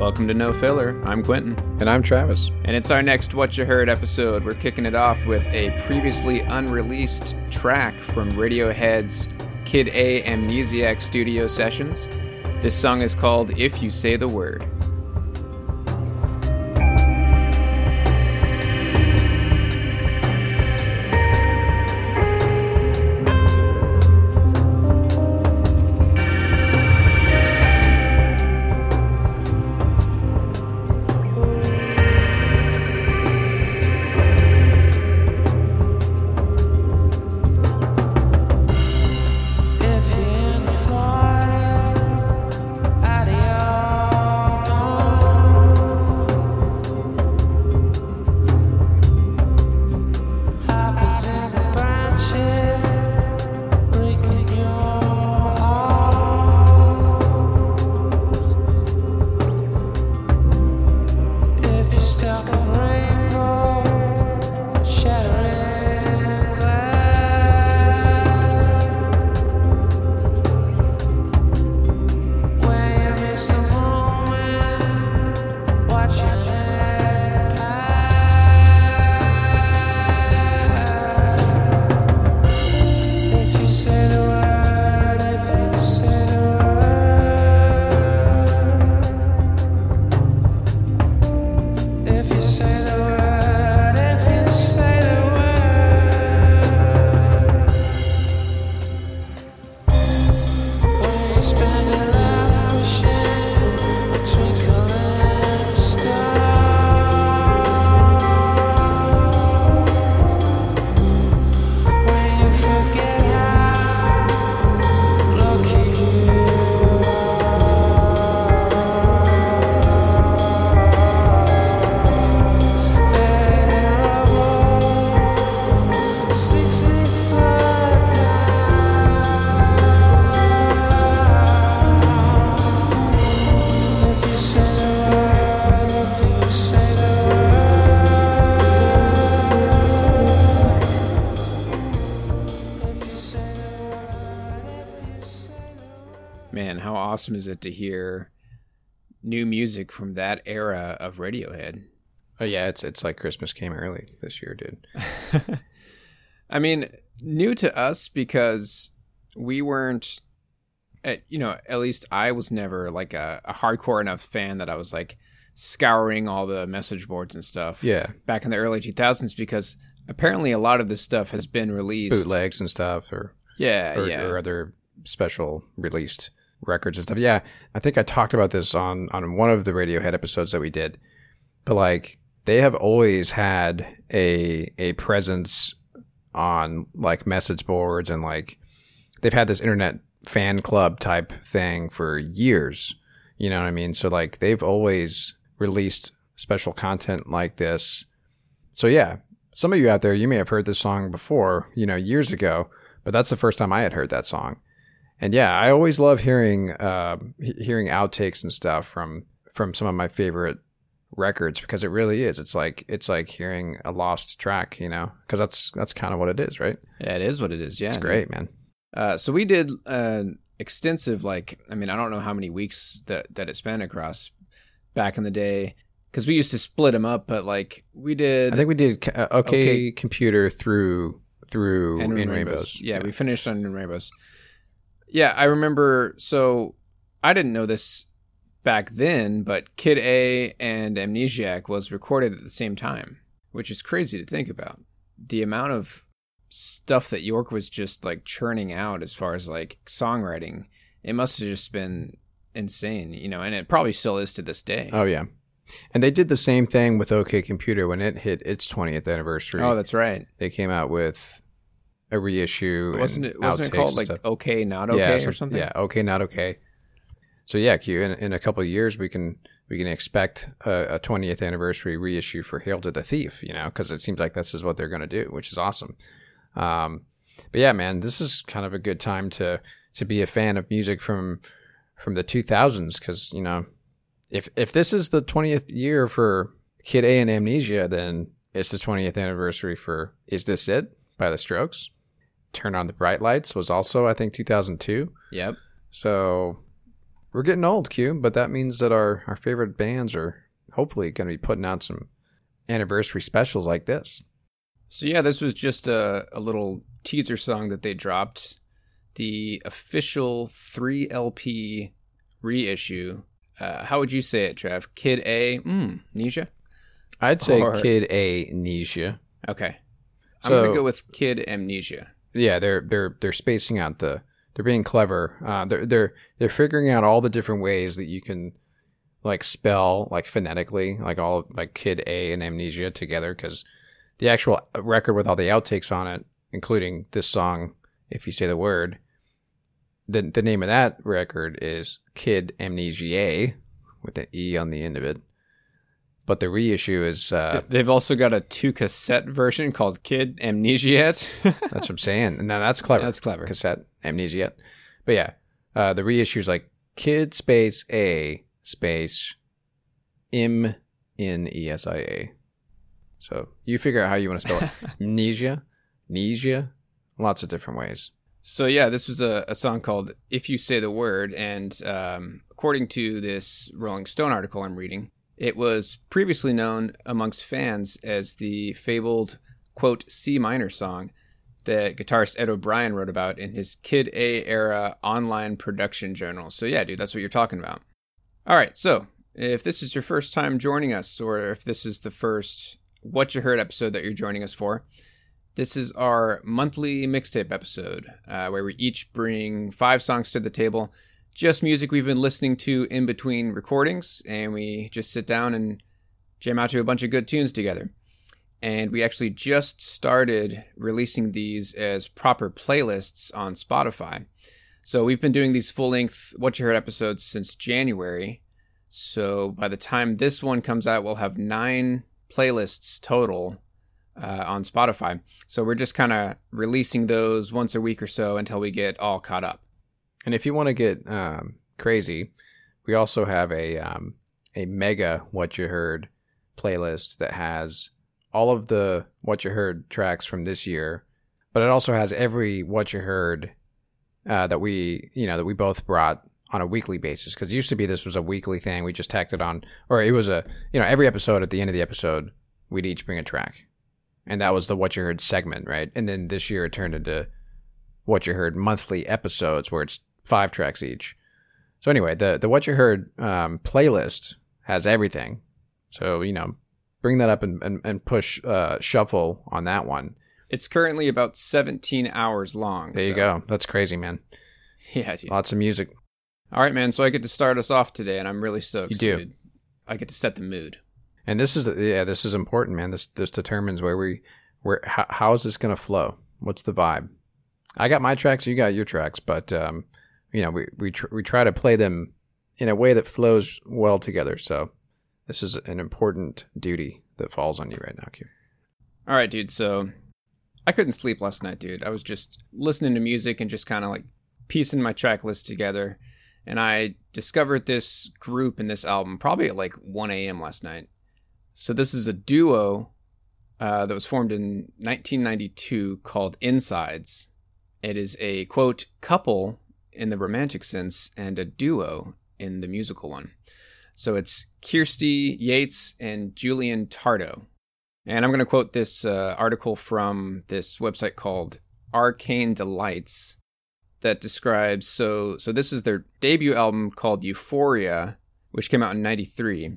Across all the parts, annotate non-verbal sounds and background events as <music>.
Welcome to No Filler. I'm Quentin. And I'm Travis. And it's our next What You Heard episode. We're kicking it off with a previously unreleased track from Radiohead's Kid A Amnesiac studio sessions. This song is called If You Say the Word. Awesome is it to hear new music from that era of Radiohead? Oh yeah, it's it's like Christmas came early this year, dude. <laughs> I mean, new to us because we weren't, at, you know, at least I was never like a, a hardcore enough fan that I was like scouring all the message boards and stuff. Yeah, Back in the early 2000s because apparently a lot of this stuff has been released. bootlegs and stuff, or Yeah, or, yeah. or other special released records and stuff. Yeah, I think I talked about this on on one of the Radiohead episodes that we did. But like they have always had a a presence on like message boards and like they've had this internet fan club type thing for years. You know what I mean? So like they've always released special content like this. So yeah, some of you out there, you may have heard this song before, you know, years ago, but that's the first time I had heard that song. And yeah, I always love hearing uh, hearing outtakes and stuff from from some of my favorite records because it really is. It's like it's like hearing a lost track, you know, because that's that's kind of what it is, right? Yeah, it is what it is. Yeah, It's great, man. Uh, so we did an extensive, like, I mean, I don't know how many weeks that that it spanned across back in the day because we used to split them up, but like we did. I think we did uh, okay, Okay. computer through through and in, Rainbows. rainbows. Yeah, we finished on In Rainbows. Yeah, I remember. So I didn't know this back then, but Kid A and Amnesiac was recorded at the same time, which is crazy to think about. The amount of stuff that Yorke was just like churning out as far as like songwriting, it must have just been insane, you know, and it probably still is to this day. Oh yeah, and they did the same thing with OK Computer when it hit its 20th anniversary. Oh, that's right. they came out with a reissue. Wasn't it? Wasn't it called like stuff. okay, not okay, yeah, or something? Yeah, okay, not okay. So yeah, Q. In, in a couple of years, we can we can expect a, a 20th anniversary reissue for Hail to the Thief. You know, because it seems like this is what they're going to do, which is awesome. Um, but yeah, man, this is kind of a good time to to be a fan of music from from the 2000s because you know if if this is the 20th year for Kid A and Amnesia, then it's the 20th anniversary for Is This It by The Strokes. Turn on the Bright Lights was also I think 2002. Yep. So we're getting old, Q, but that means that our, our favorite bands are hopefully going to be putting out some anniversary specials like this. So yeah, this was just a, a little teaser song that they dropped. The official 3LP reissue. Uh, how would you say it, Trev? Kid A? Mm, Nisha? I'd say Or- Kid A Amnesia. Okay. I'm So- going to go with Kid Amnesia. Yeah, they're they're they're spacing out the they're being clever. Uh, they're they're they're figuring out all the different ways that you can like spell like phonetically like all like Kid A and Amnesia together because the actual record with all the outtakes on it, including this song, if you say the word, the the name of that record is Kid Amnesia with an E on the end of it. But the reissue is uh, They've also got a two cassette version called Kid Amnesiette. <laughs> That's what I'm saying. And now that's clever. That's clever. Cassette amnesia. But yeah, uh, the reissue is like kid space A space M N E S I A. So you figure out how you want to spell it. <laughs> amnesia, amnesia, lots of different ways. So yeah, this was a, a song called "If You Say the Word," and um, according to this Rolling Stone article I'm reading, it was previously known amongst fans as the fabled quote C minor song that guitarist Ed O'Brien wrote about in his Kid A era online production journal. So yeah, dude, that's what you're talking about. All right, so if this is your first time joining us, or if this is the first What You Heard episode that you're joining us for, this is our monthly mixtape episode uh, where we each bring five songs to the table, just music we've been listening to in between recordings, and we just sit down and jam out to a bunch of good tunes together. And we actually just started releasing these as proper playlists on Spotify. So we've been doing these full length What You Heard episodes since January. So by the time this one comes out, we'll have nine playlists total uh, on Spotify. So we're just kind of releasing those once a week or so until we get all caught up. And if you want to get um, crazy, we also have a um, a mega what you heard playlist that has all of the what you heard tracks from this year, but it also has every what you heard uh, that we you know that we both brought on a weekly basis because it used to be this was a weekly thing. We just tacked it on or it was a you know every episode at the end of the episode we'd each bring a track. And that was the what you heard segment right? And then this year it turned into what you heard monthly episodes where it's five tracks each so anyway the the what you heard um, playlist has everything so you know bring that up and, and, and push uh, shuffle on that one It's currently about 17 hours long. there you go that's crazy man <laughs> Yeah, dude. lots of music All right, man. So I get to start us off today, and I'm really stoked. You do. Dude. I get to set the mood. And this is yeah, this is important, man. This this determines where we where how, how is this going to flow? What's the vibe? I got my tracks, you got your tracks, but um, you know, we we tr- we try to play them in a way that flows well together. So this is an important duty that falls on you right now, Q. All right, dude. So I couldn't sleep last night, dude. I was just listening to music and just kind of like piecing my track list together. And I discovered this group in this album probably at like 1 a.m. last night. So this is a duo uh, that was formed in 1992 called Insides. It is a quote couple in the romantic sense and a duo in the musical one. So it's Kirsty Yates and Julian Tardo. And I'm going to quote this uh, article from this website called Arcane Delights that describes so so this is their debut album called Euphoria, which came out in 93.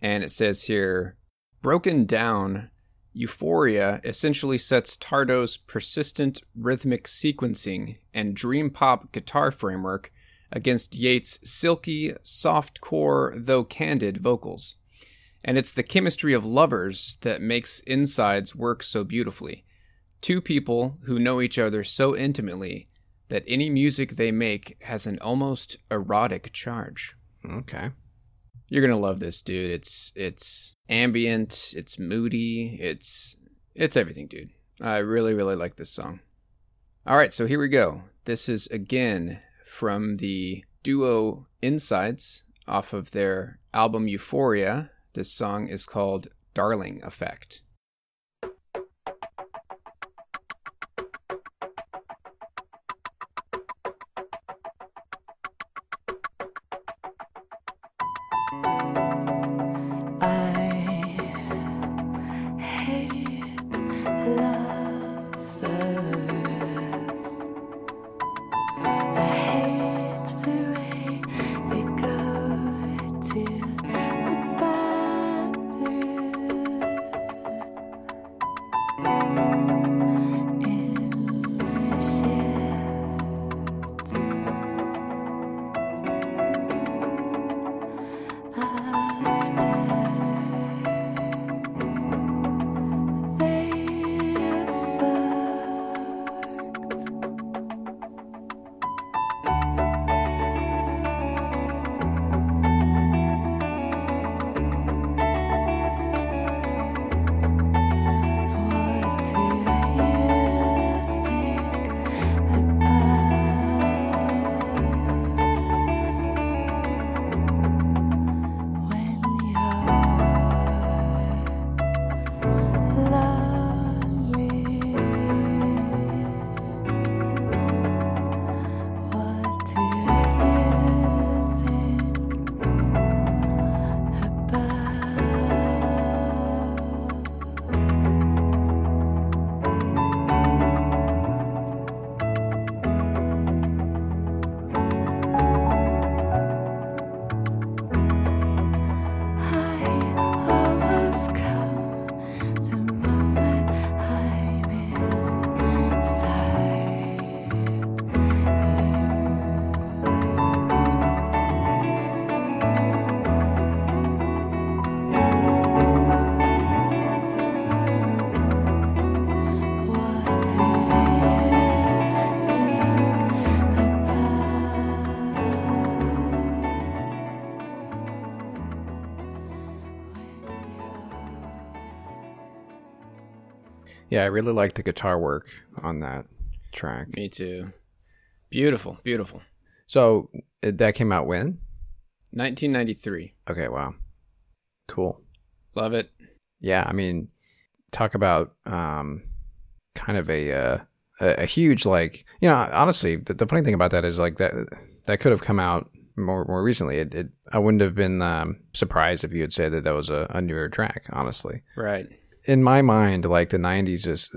And it says here, broken down, Euphoria essentially sets Tardo's persistent rhythmic sequencing and dream pop guitar framework against Yates' silky, soft-core, though candid vocals. And it's the chemistry of lovers that makes Insides work so beautifully. Two people who know each other so intimately that any music they make has an almost erotic charge. Okay. You're gonna love this, dude. It's it's ambient, it's moody, it's it's everything, dude. I really, really like this song. All right, so here we go. This is again from the duo Insides off of their album Euphoria. This song is called Darling Effect. Yeah, I really like the guitar work on that track. Me too. Beautiful, beautiful. So that came out when? 1993. Okay, wow. Cool. Love it. Yeah, I mean, talk about um, kind of a, uh, a a huge like you know honestly the, the funny thing about that is like that that could have come out more more recently. It, it I wouldn't have been um, surprised if you had said that that was a, a newer track. Honestly, Right. In my mind, like the '90s is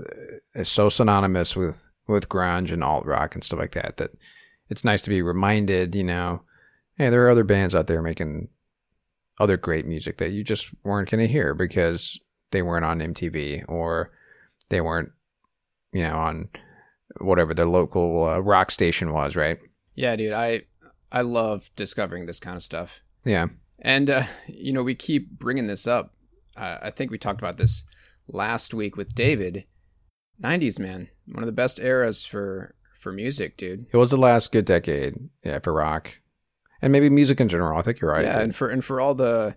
is so synonymous with with grunge and alt rock and stuff like that that it's nice to be reminded. You know, hey, there are other bands out there making other great music that you just weren't going to hear because they weren't on MTV or they weren't, you know, on whatever the local uh, rock station was, right? Yeah, dude. I I love discovering this kind of stuff. Yeah. And uh, you know, we keep bringing this up. Uh, I think we talked about this last week with David. 90s, man. One of the best eras for for music, dude. It was the last good decade, yeah, for rock. And maybe music in general. I think you're right. Yeah, and for and for all the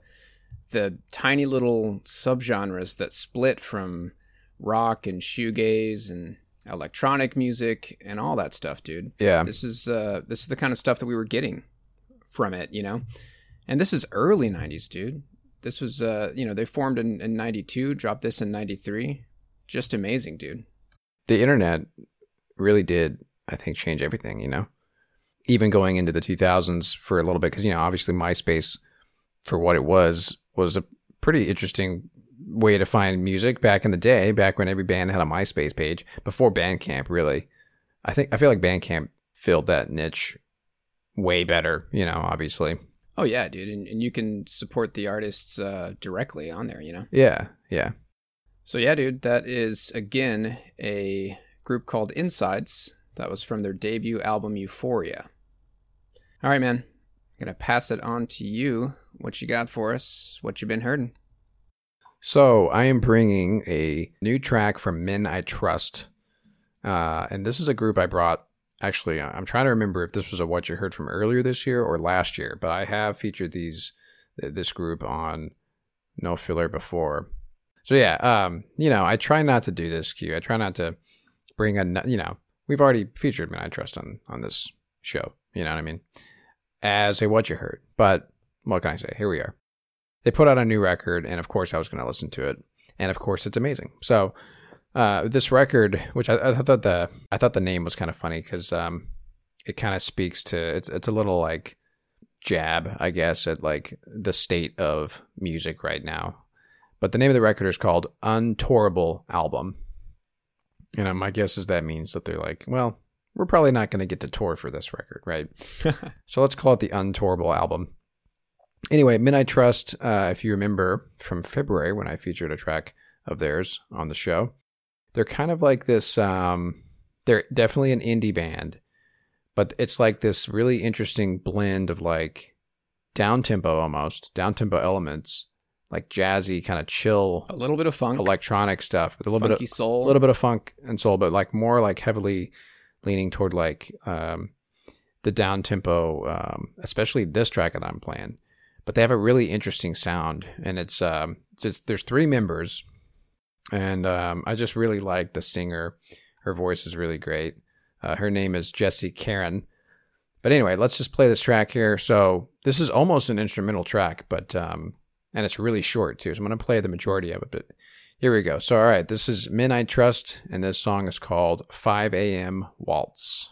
the tiny little subgenres that split from rock and shoegaze and electronic music and all that stuff, dude. Yeah. This is uh this is the kind of stuff that we were getting from it, you know. And this is early 90s, dude. This was uh, you know, they formed in, in 92, dropped this in 93. Just amazing, dude. the internet really did, I think, change everything, you know? Even going into the 2000s for a little bit, because, you know, obviously MySpace, for what it was, was a pretty interesting way to find music back in the day, back when every band had a MySpace page, before Bandcamp, really. I think, I feel like Bandcamp filled that niche way better, you know, obviously. Oh yeah, dude. And, and you can support the artists uh directly on there, you know. Yeah, yeah. So yeah, dude, that is again a group called Insides. That was from their debut album Euphoria. All right, man. I'm gonna pass it on to you. What you got for us? What you been hearing? So I am bringing a new track from Men I Trust, uh, and this is a group I brought. Actually, I'm trying to remember if this was a what you heard from earlier this year or last year, but I have featured these this group on No Filler before. So yeah, um, you know, I try not to do this. Q. I try not to bring a you know we've already featured Men I Trust on on this show. You know what I mean? As a what you heard, but what can I say? Here we are they put out a new record, and of course I was going to listen to it, and of course it's amazing. So uh, this record, which I, I thought the I thought the name was kind of funny because um, it kind of speaks to it's it's a little like jab, I guess, at like the state of music right now. But the name of the record is called Untourable Album, and uh, my guess is that means that they're like, well, we're probably not going to get to tour for this record, right? <laughs> so let's call it the Untourable Album anyway, Men I Trust, uh, if you remember from February when I featured a track of theirs on the show, they're kind of like this. Um, they're definitely an indie band, but it's like this really interesting blend of like down tempo almost, down tempo elements, like jazzy, kind of chill, A little bit of funk, electronic stuff with a little funky bit of soul, a little bit of funk and soul, but like more like heavily leaning toward like um, the down tempo, um, especially this track that I'm playing. But they have a really interesting sound, and it's um, just there's three members, and um, I just really like the singer. Her voice is really great. Uh, her name is Jessy Caron. But anyway, let's just play this track here. So this is almost an instrumental track, but um, and it's really short too. So I'm going to play the majority of it. But here we go. So all right, this is Men I Trust, and this song is called 5 A.M. Waltz.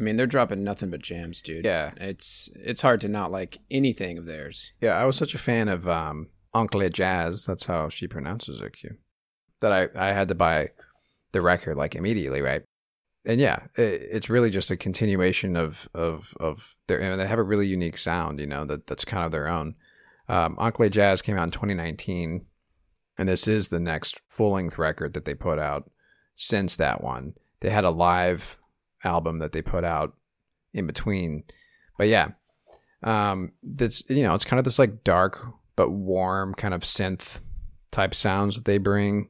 I mean, they're dropping nothing but jams, dude. Yeah. It's it's hard to not like anything of theirs. Yeah, I was such a fan of um, Oncle Jazz. That's how she pronounces it. Q. That I I had to buy the record like immediately, right? And yeah, it, it's really just a continuation of of of their. And they have a really unique sound, you know, that that's kind of their own. Um, Oncle Jazz came out in 2019, and this is the next full length record that they put out since that one. They had a live album that they put out in between, but yeah, um, that's you know, it's kind of this like dark but warm kind of synth type sounds that they bring,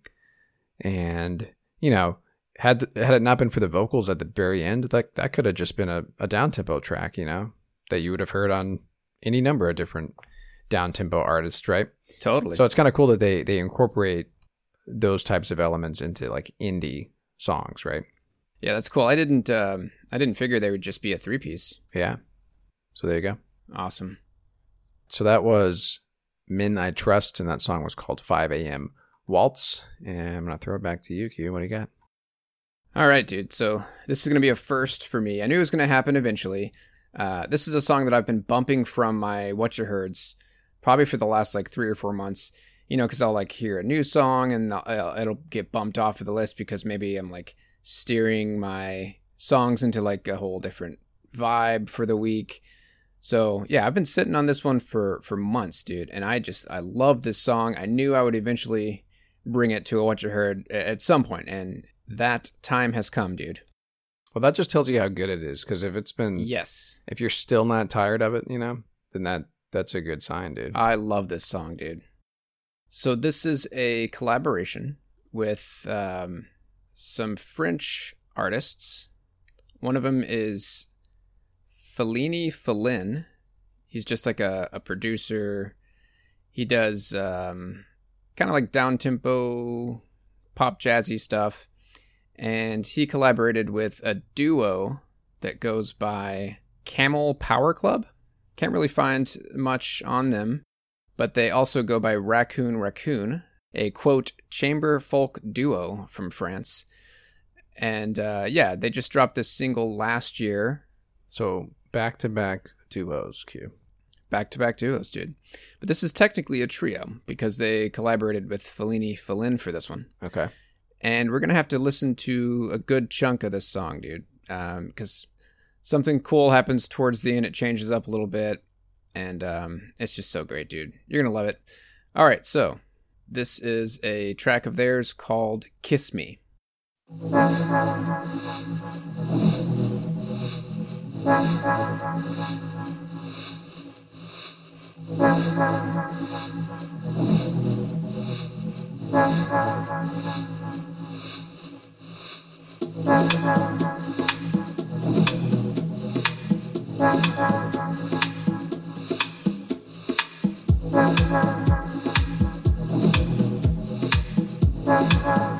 and you know, had the, had it not been for the vocals at the very end, like that could have just been a, a down tempo track, you know, that you would have heard on any number of different down tempo artists, right? Totally. So it's kind of cool that they they incorporate those types of elements into like indie songs, right? Yeah, that's cool. I didn't um, I didn't figure they would just be a three piece. Yeah. So there you go. Awesome. So that was Men I Trust, and that song was called 5 a.m. Waltz. And I'm going to throw it back to you, Q. What do you got? All right, dude. So this is going to be a first for me. I knew it was going to happen eventually. Uh, this is a song that I've been bumping from my What You Heards probably for the last like three or four months. You know, because I'll like hear a new song and I'll, it'll get bumped off of the list because maybe I'm like steering my songs into like a whole different vibe for the week. So yeah, I've been sitting on this one for for months, dude, and I just I love this song. I knew I would eventually bring it to a what you heard at some point, and that time has come, dude. Well, that just tells you how good it is. Because if it's been, Yes, if you're still not tired of it, you know, then that that's a good sign, dude. I love this song, dude. So this is a collaboration with um, some French artists. One of them is Fellini Fellin. He's just like a, a producer. He does um, kind of like down tempo, pop jazzy stuff. And he collaborated with a duo that goes by Camel Power Club. Can't really find much on them, but they also go by Raccoon Raccoon, a quote chamber folk duo from France. And uh, yeah, they just dropped this single last year, so back to back duos, Q. back to back duos, dude. But this is technically a trio because they collaborated with Fellini Fellin for this one. Okay. and we're gonna have to listen to a good chunk of this song, dude, because something cool happens towards the end. It changes up a little bit, and um, it's just so great, dude. You're gonna love it. All right, so this is a track of theirs called "Kiss Me." You've <laughs> Thank you.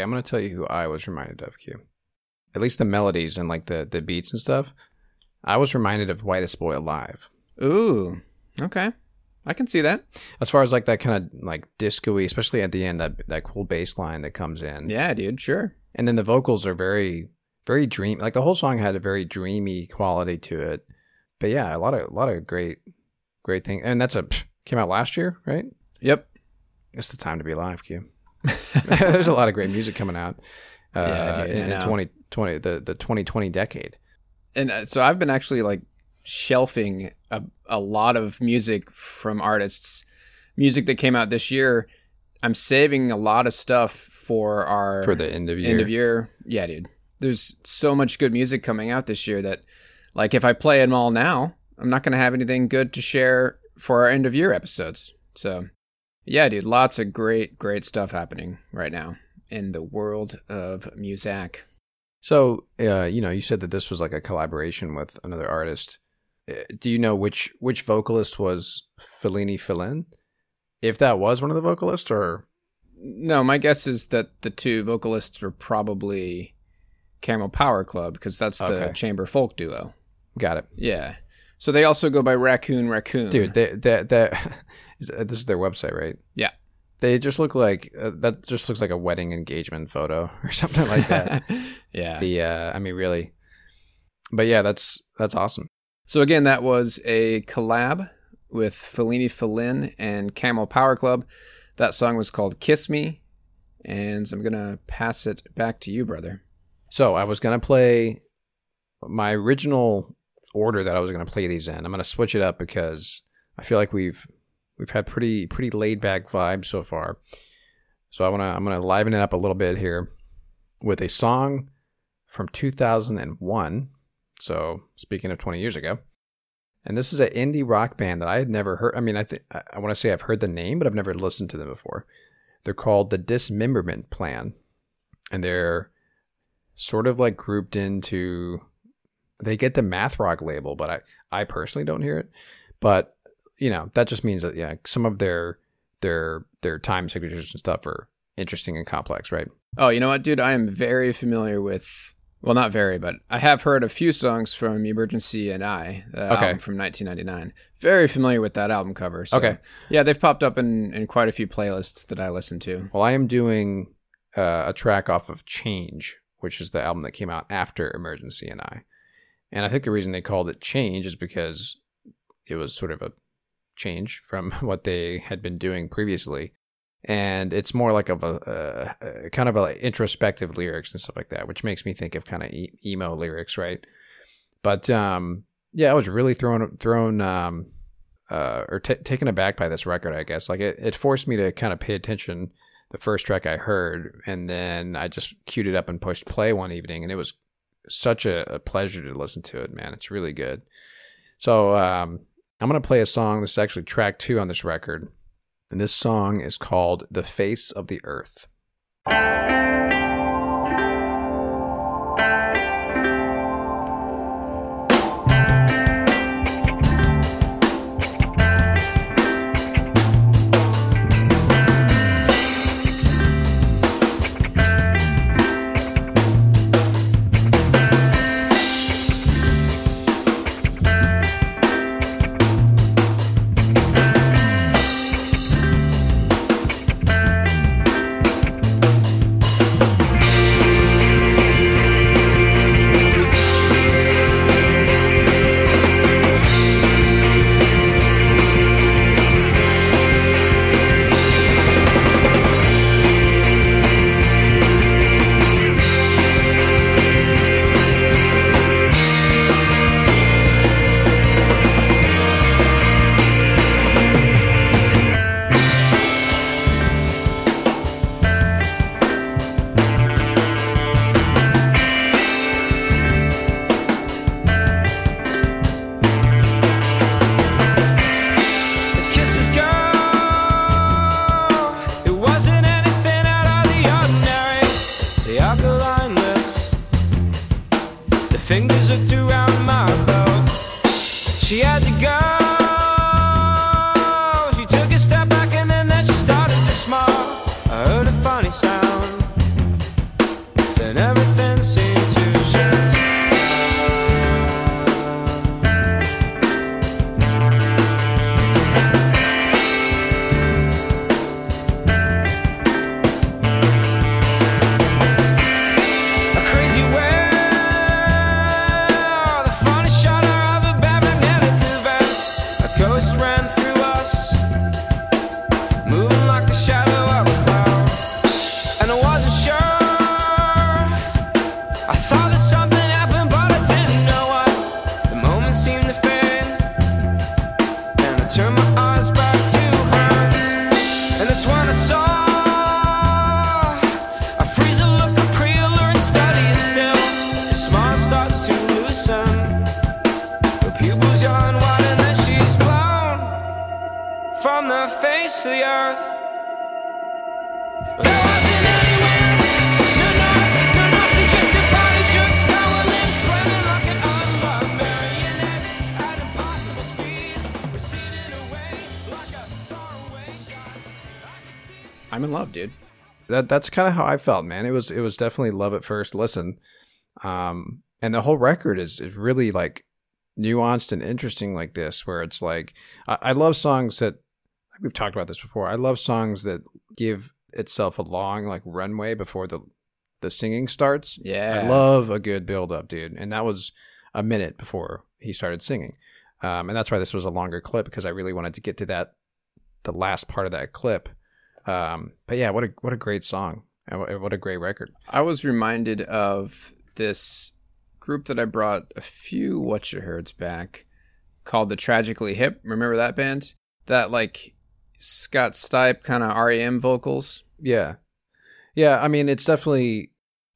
Okay, I'm gonna tell you who I was reminded of. Q. At least the melodies and like the the beats and stuff. I was reminded of Whitest Boy Alive. Ooh, okay, I can see that. As far as like that kind of like disco-y, especially at the end, that that cool bass line that comes in. Yeah, dude, sure. And then the vocals are very, very dream. Like the whole song had a very dreamy quality to it. But yeah, a lot of a lot of great, great things. And that's a came out last year, right? Yep. It's the time to be alive, Q. <laughs> <laughs> There's a lot of great music coming out. Uh, Yeah, dude, in, in 2020, the the 2020 decade. and uh, so I've been actually like shelving a, a lot of music from artists, music that came out this year. I'm saving a lot of stuff for our For the end of year. end of year. Yeah, dude. There's so much good music coming out this year that, like, if I play them all now, I'm not going to have anything good to share for our end of year episodes. So, yeah, dude, lots of great, great stuff happening right now in the world of music. So, uh, you know, you said that this was like a collaboration with another artist. Uh, Do you know which which vocalist was Fellini Fellin? If that was one of the vocalists, or No, my guess is that the two vocalists were probably Camel Power Club because that's the Okay. chamber folk duo. got it, Yeah. So they also go by Raccoon Raccoon. dude? That that <laughs> this is their website, right? Yeah. They just look like uh, that. Just looks like a wedding engagement photo <laughs> or something like that. <laughs> yeah. the uh, I mean, really, but yeah, that's that's awesome. So again, that was a collab with Fellini Fellin and Camel Power Club. That song was called Kiss Me. And so I'm going to pass it back to you, brother. So I was gonna play my original order that I was gonna play these in. I'm gonna switch it up because I feel like we've we've had pretty pretty laid back vibes so far. So I wanna I'm gonna liven it up a little bit here with a song from 2001. So speaking of 20 years ago, and this is an indie rock band that I had never heard. I mean, I think I want to say I've heard the name, but I've never listened to them before. They're called the Dismemberment Plan, and they're sort of like grouped into they get the math rock label but i i personally don't hear it but you know that just means that yeah some of their their their time signatures and stuff are interesting and complex right Oh, you know what, dude? I am very familiar with, well, not very, but I have heard a few songs from Emergency and I, the Okay. album from 1999. Very familiar with that album cover. So, Okay. Yeah, they've popped up in, in quite a few playlists that I listen to. well i am doing uh, a track off of change which is the album that came out after emergency and i and i think the reason they called it change is because it was sort of a change from <laughs> what they had been doing previously. And it's more like of a, a, a kind of a introspective lyrics and stuff like that which makes me think of kind of e- emo lyrics right? But um yeah i was really thrown thrown um uh or t- taken aback by this record i guess. Like it, it forced me to kind of pay attention the first track i heard and then i just queued it up and pushed play one evening and it was such a, a pleasure to listen to it man. It's really good. So um i'm gonna play a song this is actually track two on this record and this song is called The Face of the Earth. That's kind of how I felt, man. It was it was definitely love at first listen, um, and the whole record is is really like nuanced and interesting like this, where it's like I, I love songs that we've talked about this before. I love songs that give itself a long like runway before the the singing starts. Yeah. I love a good build up, dude, and that was a minute before he started singing, um, and that's why this was a longer clip because I really wanted to get to that the last part of that clip. Um, but yeah, what a what a great song what, what a great record. I was reminded of this group that I brought a few What You Heards back called the Tragically Hip. Remember that band? That like Scott Stipe kind of REM vocals. Yeah, yeah. I mean, it's definitely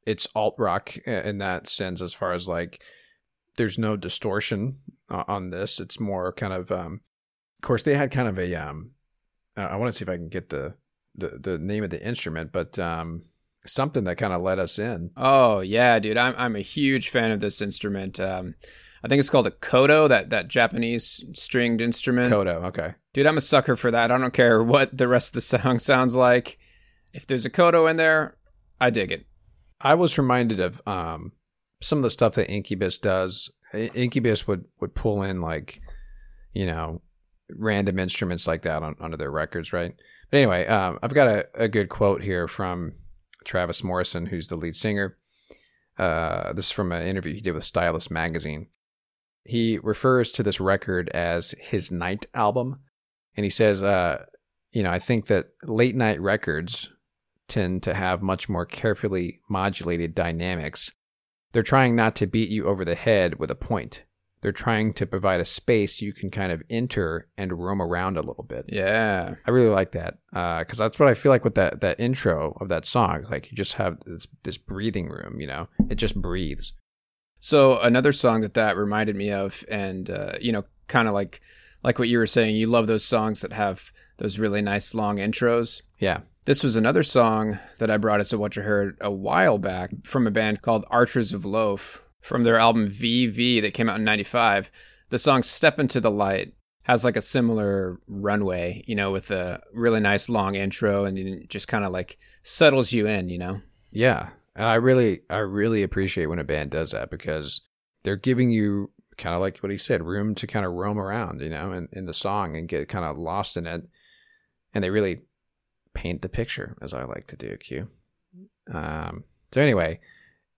it's alt rock in that sense, as far as like there's no distortion on this. It's more kind of, um, of course, they had kind of a. Um, I want to see if I can get the the the name of the instrument, but um, something that kind of let us in. Oh yeah, dude. I'm I'm a huge fan of this instrument. Um, I think it's called a koto, that that Japanese stringed instrument. Kodo, okay. Dude, I'm a sucker for that. I don't care what the rest of the song <laughs> sounds like. If there's a koto in there, I dig it. I was reminded of um, some of the stuff that Incubus does. Incubus would would pull in like, you know, random instruments like that on, onto their records, right? But anyway, um, I've got a, a good quote here from Travis Morrison, who's the lead singer. Uh, this is from an interview he did with Stylus magazine. He refers to this record as his night album, and he says, uh, "You know, I think that late night records tend to have much more carefully modulated dynamics. They're trying not to beat you over the head with a point. They're trying to provide a space you can kind of enter and roam around a little bit. Yeah. I really like that because that's what I feel like with that that intro of that song. Like you just have this this breathing room, you know, it just breathes. So another song that that reminded me of, and uh, you know, kind of like like what you were saying, you love those songs that have those really nice long intros. Yeah, This was another song that I brought us to what you heard a while back from a band called Archers of Loaf from their album VV that came out in 95. The song Step Into the Light has like a similar runway, you know, with a really nice long intro and just kind of like settles you in, you know? yeah. And I really I really appreciate when a band does that because they're giving you kind of like what he said, room to kind of roam around, you know, in, in the song and get kind of lost in it. And they really paint the picture, as I like to do, Q. Um, so anyway,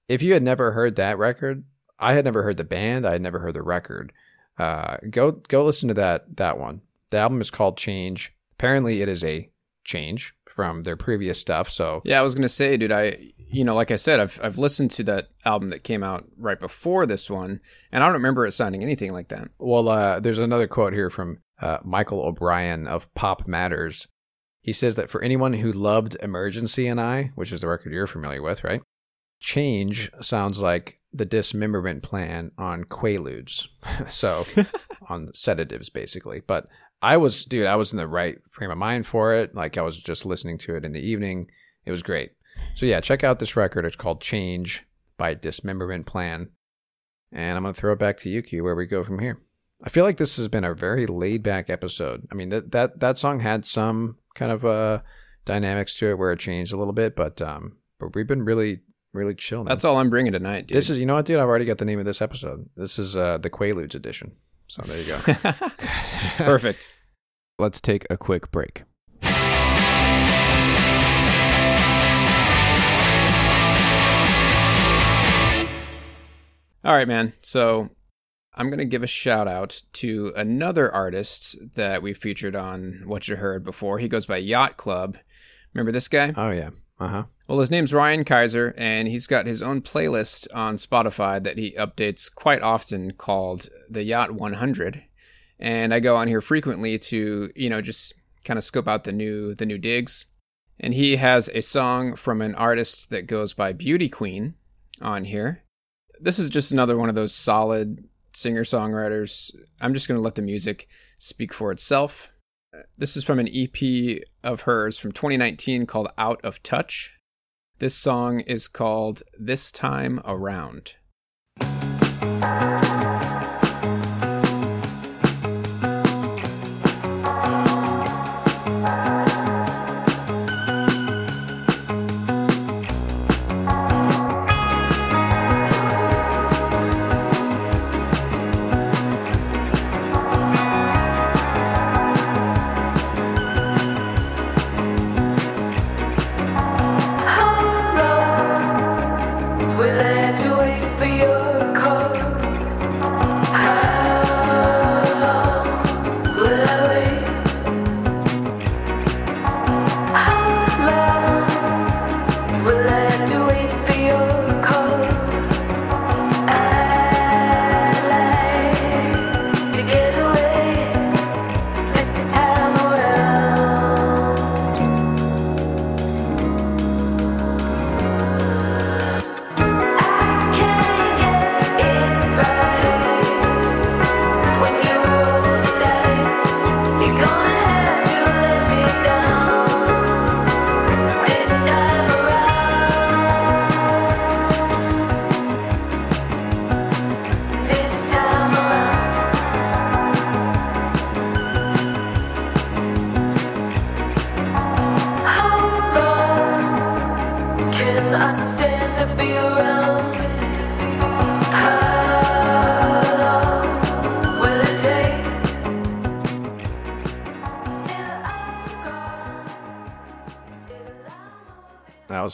if you had never heard that record, I had never heard the band, I had never heard the record. Uh, go go listen to that that one. The album is called Change. Apparently, it is a change from their previous stuff. So Yeah, I was gonna say, dude, I you know, like I said, I've I've listened to that album that came out right before this one, and I don't remember it sounding anything like that. Well, uh, there's another quote here from uh, Michael O'Brien of Pop Matters. He says that for anyone who loved Emergency and I, which is the record you're familiar with, right? Change sounds like the dismemberment plan on Quaaludes. <laughs> so, <laughs> on sedatives, basically. But I was, dude, I was in the right frame of mind for it. Like, I was just listening to it in the evening. It was great. So, yeah, check out this record. It's called Change by Dismemberment Plan. And I'm going to throw it back to Yuki where we go from here. I feel like this has been a very laid back episode. I mean that that that song had some kind of uh dynamics to it where it changed a little bit, but um but we've been really really chill. man. That's all I'm bringing tonight, dude. This is you know what, dude. I've already got the name of this episode. This is uh the Quaaludes edition. So there you go. <laughs> perfect. <laughs> Let's take a quick break. All right, man. So I'm going to give a shout out to another artist that we featured on What You Heard before. He goes by Yacht Club. Remember this guy? Oh yeah. Uh huh. Well, his name's Ryan Kaiser, and he's got his own playlist on Spotify that he updates quite often called the Yacht 100. And I go on here frequently to, you know, just kind of scope out the new the new digs. And he has a song from an artist that goes by Beauty Queen on here. This is just another one of those solid singer songwriters. I'm just going to let the music speak for itself. This is from an EP of hers from 2019 called Out of Touch. This song is called This Time Around.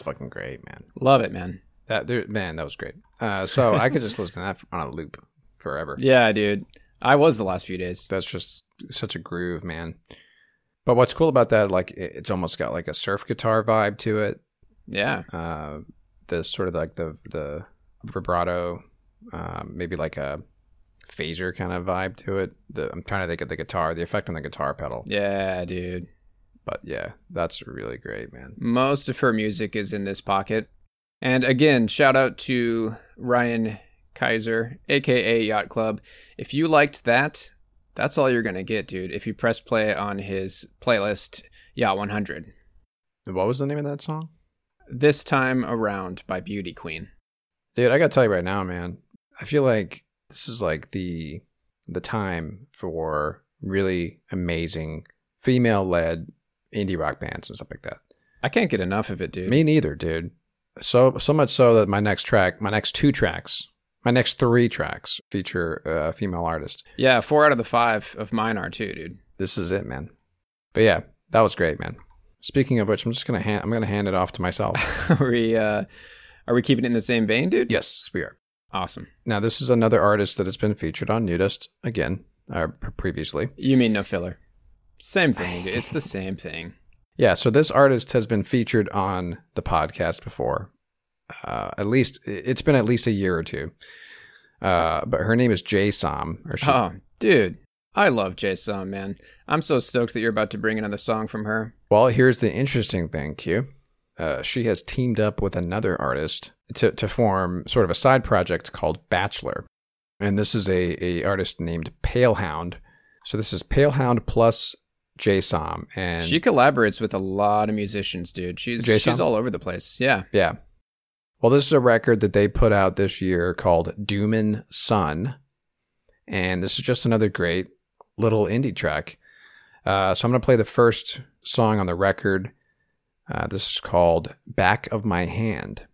Fucking great, man. Love it, man. That there, man, that was great. Uh, so I could just listen to that on a loop forever. <laughs> Yeah, dude. I was the last few days. That's just such a groove, man. But what's cool about that, like, it- it's almost got like a surf guitar vibe to it. Yeah. Uh, the sort of like the the vibrato, um, maybe like a phaser kind of vibe to it. The, I'm trying to think of the guitar, the effect on the guitar pedal. Yeah, dude. But yeah, that's really great, man. Most of her music is in this pocket. And again, shout out to Ryan Kaiser, aka Yacht Club. If you liked that, that's all you're going to get, dude. If you press play on his playlist, Yacht 100. What was the name of that song? This Time Around by Beauty Queen. Dude, I gotta tell you right now, man. I feel like this is like the the time for really amazing female led indie rock bands and stuff like that. I can't get enough of it, dude. Me neither, dude. So so much so that my next track, my next two tracks, my next three tracks feature a female artist. Yeah, four out of the five of mine are too, dude. This is it, man. But yeah, that was great, man. Speaking of which, I'm just gonna hand I'm gonna hand it off to myself. <laughs> are we uh are we keeping it in the same vein, dude? yes, we are. Awesome. Now this is another artist that has been featured on Nudist again, uh, p- previously. You mean no filler. Same thing. It's the same thing. Yeah, so this artist has been featured on the podcast before. Uh, at least it's been at least a year or two. Uh, but her name is Jay Som. Or she, Oh, dude. I love Jay Som, man. I'm so stoked that you're about to bring in another song from her. Well, here's the interesting thing, Q. Uh, she has teamed up with another artist to, to form sort of a side project called Bachelor. And this is a, a artist named Palehound. So this is Palehound plus Jay Som. And she collaborates with a lot of musicians, dude. She's Jay she's all over the place. Yeah. Yeah. Well, this is a record that they put out this year called Doomin' Sun. And this is just another great little indie track. Uh, so I'm going to play the first song on the record. Uh, this is called Back of My Hand.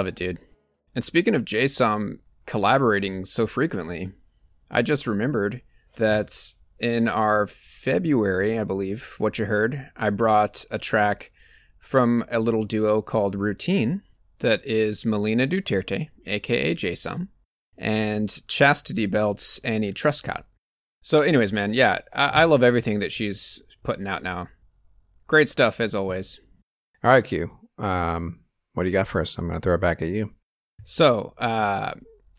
Love it, dude. And speaking of Jay Som collaborating so frequently, I just remembered that in our February, I believe, what you heard, I brought a track from a little duo called Routine that is Melina Duterte, aka Jay Som, and Chastity Belt's Annie Truscott. So, anyways, man, yeah, I, I love everything that she's putting out now. Great stuff as always. All right, Q. Um, what do you got for us? I'm going to throw it back at you. So, uh,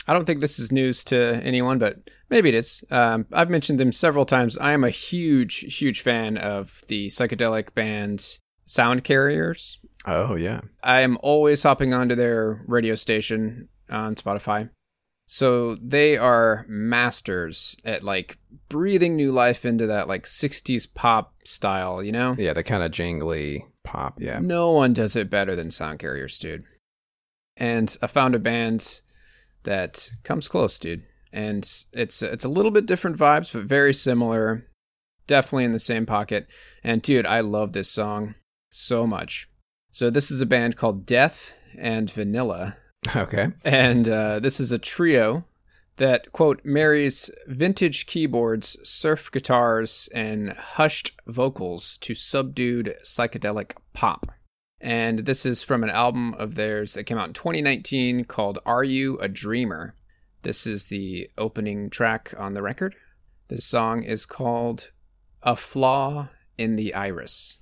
I don't think this is news to anyone, but maybe it is. Um, I've mentioned them several times. I am a huge, huge fan of the psychedelic band Soundcarriers. Oh, yeah. I am always hopping onto their radio station on Spotify. So they are masters at like breathing new life into that like 60s pop style, you know? Yeah, the kind of jangly pop. Yeah. No one does it better than Soundcarriers, dude. And I found a band that comes close, dude. And it's it's a little bit different vibes, but very similar. Definitely in the same pocket. And dude, I love this song so much. So this is a band called Death and Vanilla, <laughs> Okay. and uh, this is a trio that quote marries vintage keyboards, surf guitars, and hushed vocals to subdued psychedelic pop. And this is from an album of theirs that came out in 2019 called Are You a Dreamer? This is the opening track on the record. This song is called A Flaw in the Iris.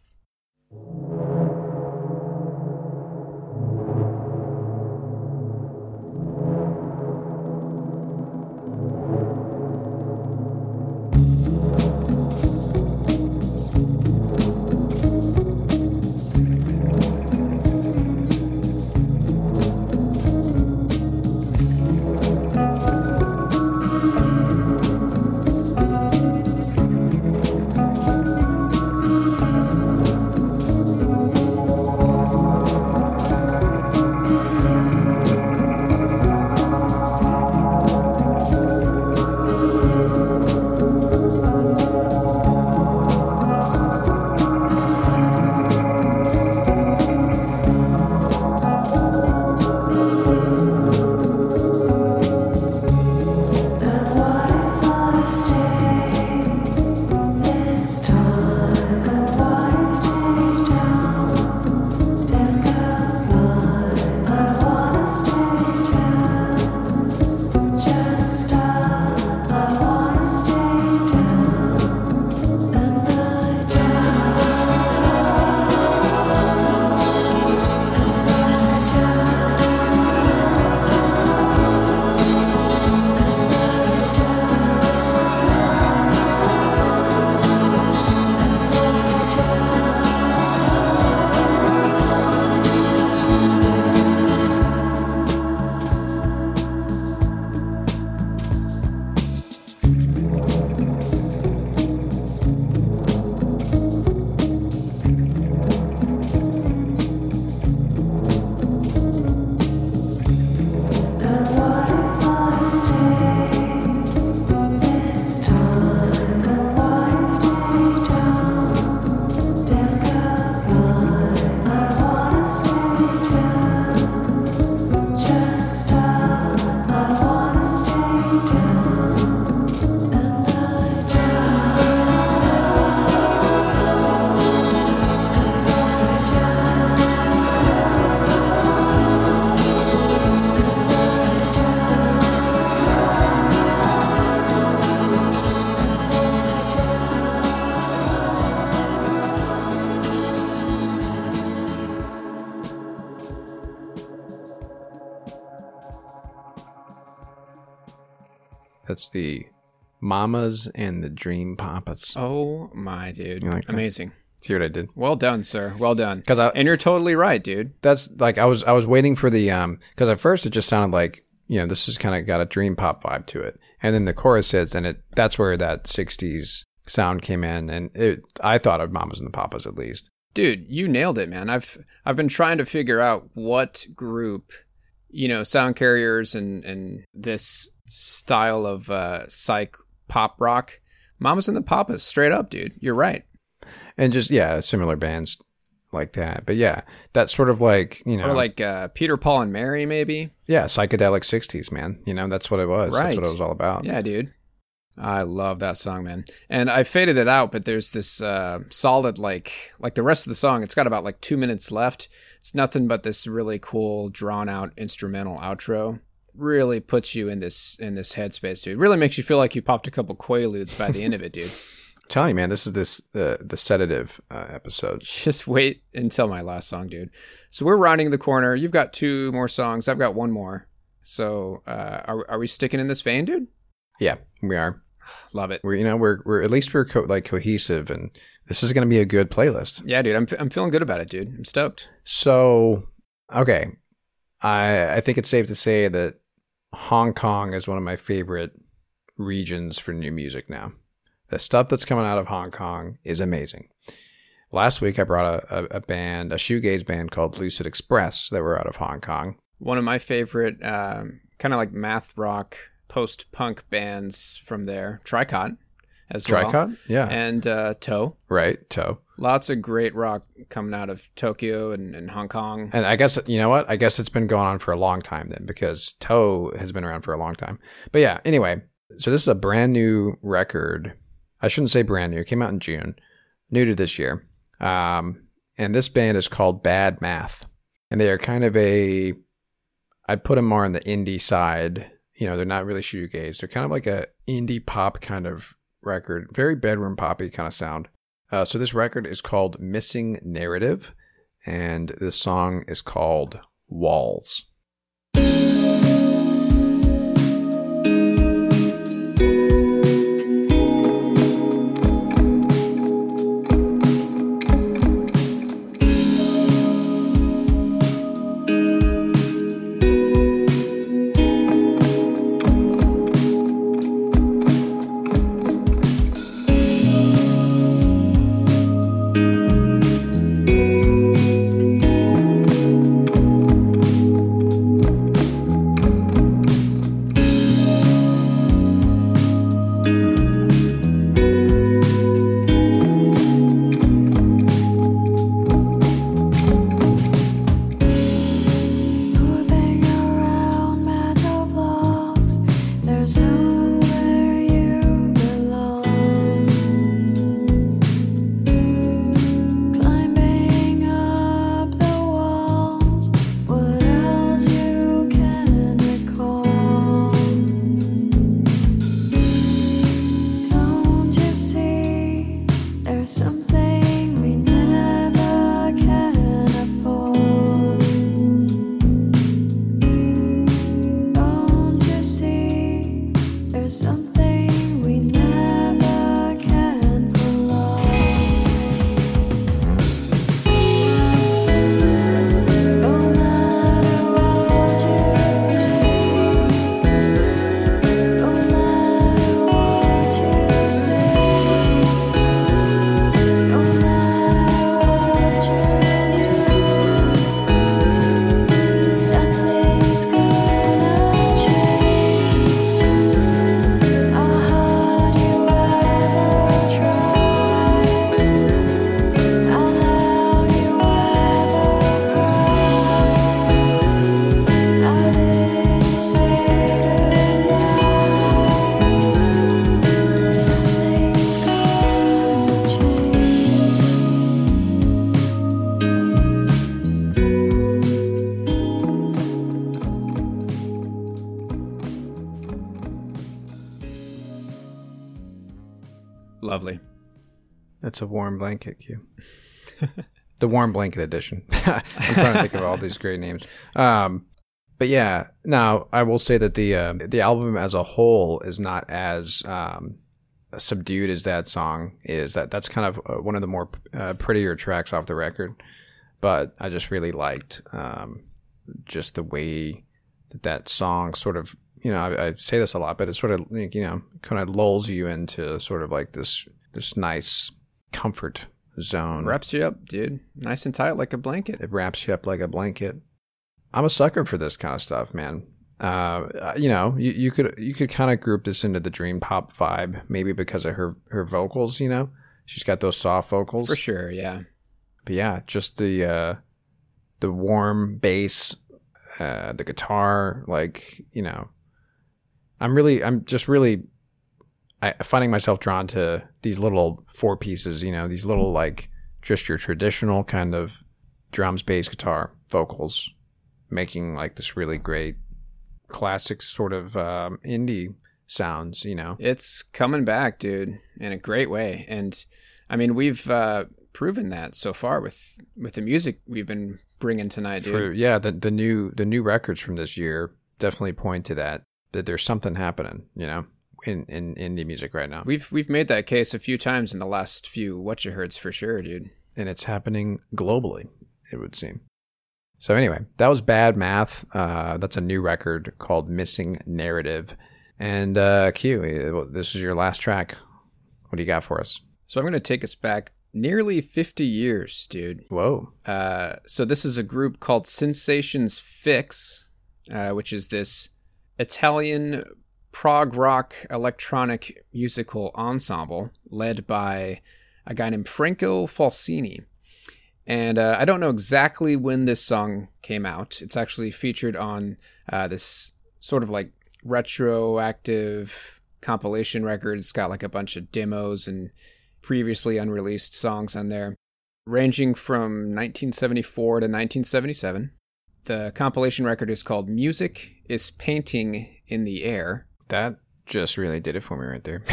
The Mamas and the Dream Papas. Oh my dude. You like that? Amazing. See what I did? Well done, sir. Well done. 'Cause I- and you're totally right, dude. That's like I was I was waiting for the um because at first it just sounded like you know this has kind of got a dream pop vibe to it, and then the chorus hits, and it that's where that '60s sound came in, and it I thought of Mamas and the Papas at least. Dude, you nailed it, man. I've I've been trying to figure out what group, you know, soundcarriers and and this style of uh psych pop rock. Mamas and the Papas, straight up, dude. You're right. and just yeah, similar bands. like that. But yeah, that's sort of like you know, Or like uh, Peter, Paul, and Mary, maybe. yeah, psychedelic '60s, man. You know, that's what it was. Right. That's what it was all about. Yeah, dude. I love that song, man. And I faded it out, but there's this uh, solid like like the rest of the song. It's got about like two minutes left. It's nothing but this really cool, drawn out instrumental outro. Really puts you in this in this headspace, dude. Really makes you feel like you popped a couple quaaludes by the end of it, dude. <laughs> I'm telling you, man, this is this the the sedative uh, episode. <laughs> Just wait until my last song, dude. So we're rounding the corner. You've got two more songs. I've got one more. So uh, are are we sticking in this vein, dude? Yeah, we are. <sighs> Love it. We're you know we're we're at least we're co- like cohesive, and this is going to be a good playlist. Yeah, dude. I'm I'm feeling good about it, dude. I'm stoked. So, okay, I I think it's safe to say that Hong Kong is one of my favorite regions for new music now. The stuff that's coming out of Hong Kong is amazing. Last week I brought a, a, a band, a shoegaze band called Lucid Express that were out of Hong Kong. one of my favorite um, kind of like math rock post punk bands from there tricot as well Tricot, yeah, and uh, toe right, Toe. lots of great rock coming out of tokyo and, and hong kong And I guess you know what? I guess it's been going on for a long time then, because Toe has been around for a long time. But yeah, anyway, so this is a brand new record. I shouldn't say brand new. It came out in June, new to this year. Um, and this band is called Bad Math, and they are kind of a. I'd put them more on the indie side. You know, they're not really shoegaze. They're kind of like a indie pop kind of record, very bedroom poppy kind of sound. Uh, so this record is called Missing Narrative, and the song is called Walls. That's a warm blanket, Q. the warm blanket edition. <laughs> I'm trying to think of all these great names. Um, but yeah, now I will say that the uh, the album as a whole is not as um, subdued as that song is. That that's kind of uh, one of the more uh, prettier tracks off the record. But I just really liked um, just the way that that song sort of you know I, I say this a lot, but it sort of you know kind of lulls you into sort of like this this nice comfort zone. wraps you up dude nice and tight like a blanket It wraps you up like a blanket. I'm a sucker for this kind of stuff, man. Uh, you know, you, you could you could kind of group this into the dream pop vibe, maybe because of her her vocals. You know, she's got those soft vocals. for sure yeah but yeah, just the uh, the warm bass, uh, the guitar, like you know, I'm really, I'm just really I, finding myself drawn to these little four pieces. You know, these little like just your traditional kind of drums, bass, guitar, vocals, making like this really great classic sort of um, indie sounds. You know, It's coming back, dude, in a great way. And I mean, we've uh, proven that so far with with the music we've been bringing tonight, dude. for yeah, the the new the new records from this year definitely point to that that there's something happening. You know, in in indie music right now, We've we've made that case a few times in the last few what you heard's for sure, dude. and it's happening globally. It would seem. So anyway, that was bad math. Uh, that's a new record called Missing Narrative. And uh, Q, uh, this is your last track. What do you got for us? So I'm going to take us back nearly 50 years, dude. Whoa. Uh, so this is a group called Sensations Fix, uh, which is this Italian prog rock electronic musical ensemble led by a guy named Franco Falsini. And uh, I don't know exactly when this song came out. It's actually featured on uh, this sort of like retroactive compilation record. It's got like a bunch of demos and previously unreleased songs on there ranging from 1974 to 1977. The compilation record is called Music is Painting in the Air. That just really did it for me right there.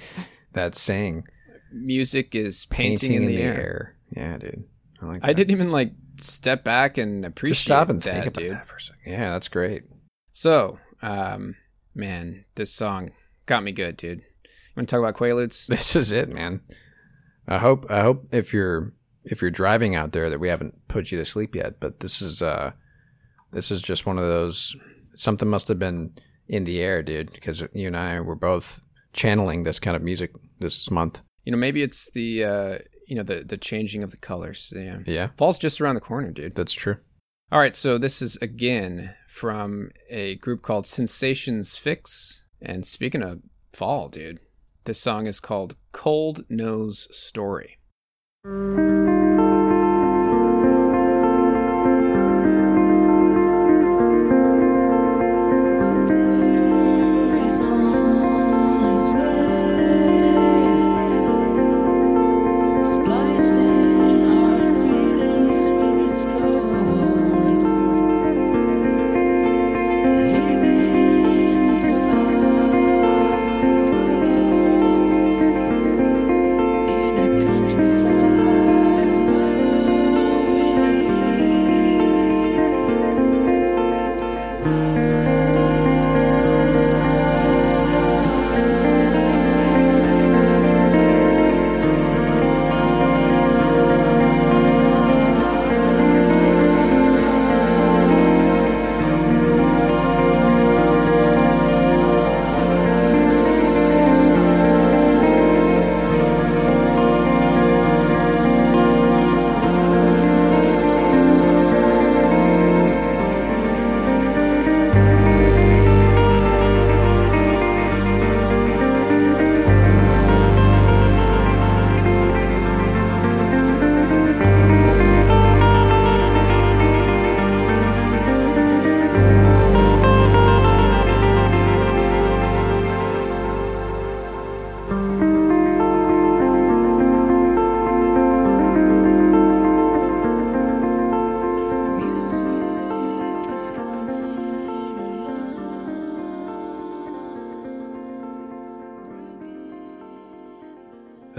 <laughs> that saying, Music is painting, in, the, air. Yeah, dude. I like That. I didn't even like step back and appreciate Just stop and that, think about dude. that for a second. Yeah, that's great. So, um, man, this song got me good, dude. You want to talk about Quaaludes? <laughs> This is it, man. I hope I hope if you're if you're driving out there that we haven't put you to sleep yet, but this is uh this is just one of those something must have been in the air, dude, because you and I were both channeling this kind of music this month. You know, maybe it's the uh, you know the the changing of the colors. Yeah. Yeah, Fall's just around the corner, dude. that's true. All right, so this is again from a group called Sensations Fix. And speaking of fall, dude, this song is called Cold Nose Story.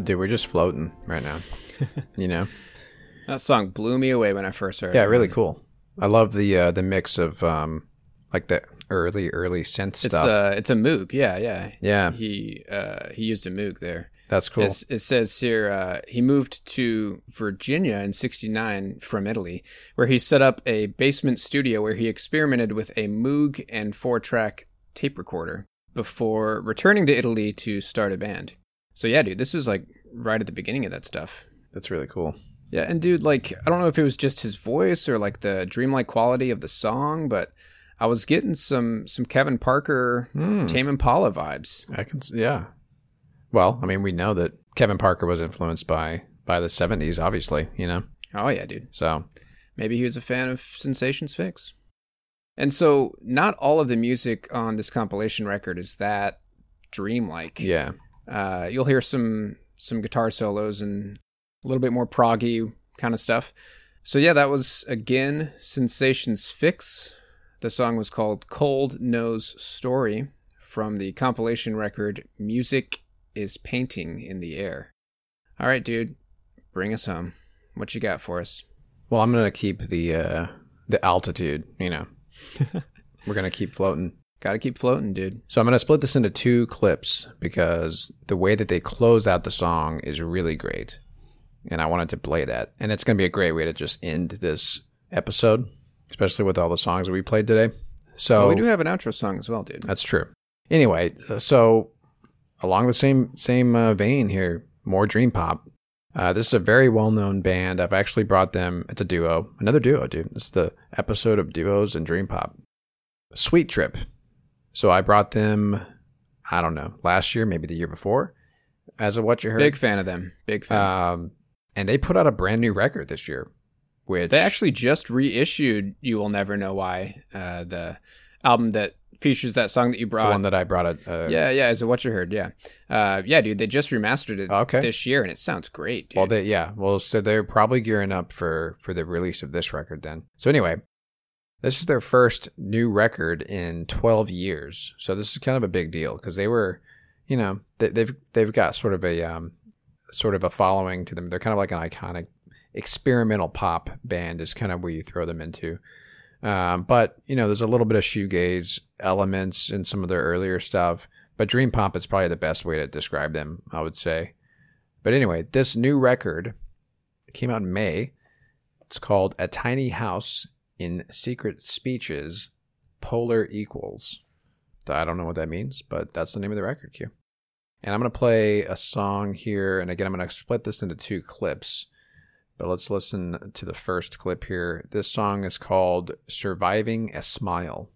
Dude, we're just floating right now. <laughs> you know? That song blew me away when I first heard it. Yeah, really cool. I love the uh, the mix of um like the early early synth It's stuff. uh it's a Moog, yeah, yeah. Yeah. He uh he used a Moog there. That's cool. It's- it says here uh, he moved to Virginia in '69 from Italy, where he set up a basement studio where he experimented with a Moog and four-track tape recorder before returning to Italy to start a band. So yeah, dude, this was like right at the beginning of that stuff. That's really cool. Yeah, and dude, like I don't know if it was just his voice or like the dreamlike quality of the song, but I was getting some some Kevin Parker, Hmm. Tame Impala vibes. I can, yeah. Well, I mean, we know that Kevin Parker was influenced by by the '70s, obviously. You know, Oh yeah, dude. So Maybe he was a fan of Sensations Fix. And so, not all of the music on this compilation record is that dreamlike. yeah, Uh, you'll hear some some guitar solos and a little bit more proggy kind of stuff. So yeah, that was again Sensations Fix. The song was called Cold Nose Story from the compilation record Music is Painting in the Air. All right, dude, bring us home. What you got for us? well, I'm gonna keep the uh, the altitude. You know, <laughs> we're gonna keep floating. Got to keep floating, dude. So I'm going to split this into two clips because the way that they close out the song is really great. And I wanted to play that. And it's going to be a great way to just end this episode, especially with all the songs that we played today. So Well, we do have an outro song as well, dude. that's true. Anyway, so along the same same uh, vein here, more dream pop. Uh, this is a very well known band. I've actually brought them. It's a duo, another duo, dude. It's the episode of duos and dream pop. Sweet Trip. So I brought them. I don't know last year, maybe the year before, as a what you heard. Big fan of them. Big fan. Um, and they put out a brand new record this year, which They actually just reissued "You Will Never Know Why," uh, the album that features that song that you the brought. one that I brought. A, uh, yeah, yeah, as a what you heard? Yeah, uh, yeah, dude. They just remastered it Okay. this year, and it sounds great, dude. Well, they yeah. Well, so they're probably gearing up for for the release of this record then. So anyway, this is their first new record in 12 years. So this is kind of a big deal because they were, you know, they, they've they've got sort of a um sort of a following to them. They're kind of like an iconic experimental pop band is kind of where you throw them into. Um, but you know, there's a little bit of shoegaze elements in some of their earlier stuff. But dream pop is probably the best way to describe them, I would say. But anyway, this new record came out in May. It's called A Tiny House in Secret Speeches Polar Equals. I don't know what that means, but that's the name of the record, Q. And I'm going to play a song here. And again, I'm going to split this into two clips. But let's listen to the first clip here. This song is called Surviving a Smile.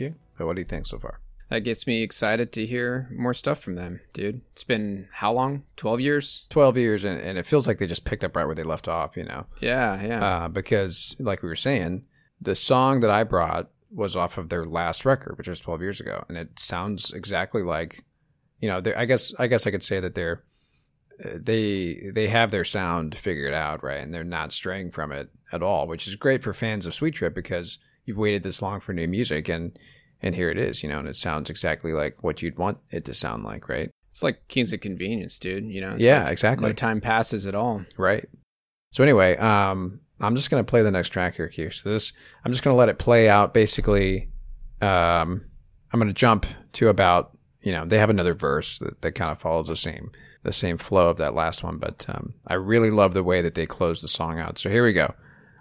Q. But what do you think so far? that gets me excited to hear more stuff from them, dude. It's been how long? Twelve years? 12 years, and, and it feels like they just picked up right where they left off, you know? Yeah, yeah. uh, because like we were saying, the song that I brought was off of their last record, which was 12 years ago, and it sounds exactly like, you know, I guess I guess I could say that they're uh, they they have their sound figured out, right, and they're not straying from it at all, which is great for fans of Sweet Trip because you've waited this long for new music, and and here it is, you know, and it sounds exactly like what you'd want it to sound like, right? it's like Kings of Convenience, dude. You know? Yeah, like exactly. No time passes at all. Right. So anyway, um, I'm just gonna play the next track here, Q. So this, I'm just gonna let it play out. Basically, um, I'm gonna jump to about, you know, they have another verse that, that kind of follows the same the same flow of that last one, but um, I really love the way that they close the song out. So here we go.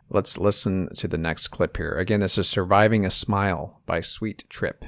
Let's listen to the next clip here. Again, this is "Surviving a Smile" by Sweet Trip.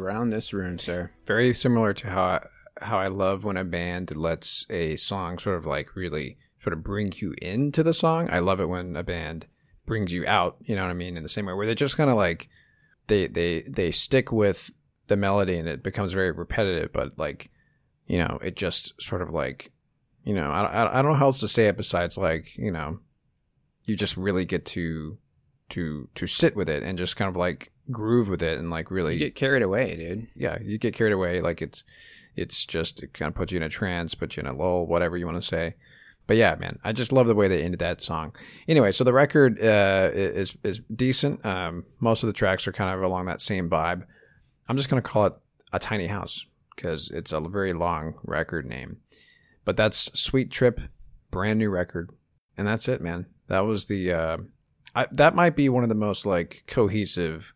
Around this room, sir. Very similar to how I, how I love when a band lets a song sort of like really sort of bring you into the song. I love it when a band brings you out. You know what I mean? In the same way where they just kind of like they they they stick with the melody and it becomes very repetitive, but like you know it just sort of like you know I I, I don't know how else to say it besides like you know you just really get to to to sit with it and just kind of like groove with it and like really You get carried away, dude. yeah, you get carried away. Like it's, it's just it kind of puts you in a trance, puts you in a lull, whatever you want to say. But yeah, man, I just love the way they ended that song. Anyway, so the record uh, is is decent. Um, most of the tracks are kind of along that same vibe. I'm just gonna call it a tiny house because it's a very long record name. But that's Sweet Trip, brand new record, and that's it, man. That was the uh, I, that might be one of the most like cohesive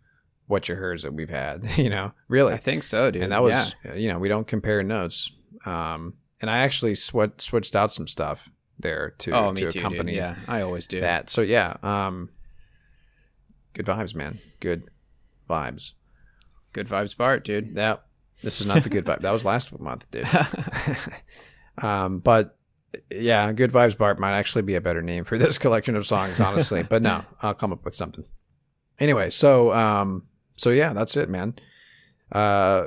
what you heard that we've had. <laughs> You know, really. I think so, dude. and that was Yeah. you know we don't compare notes um and i actually sw- switched out some stuff there to, oh, to too, accompany dude. Yeah, I always do. that so yeah um good vibes man good vibes Good vibes, Bart, dude. that this is not the good vibe that was last month dude <laughs> <laughs> um but yeah good vibes bart might actually be a better name for this collection of songs honestly but no i'll come up with something anyway so um so yeah that's it man uh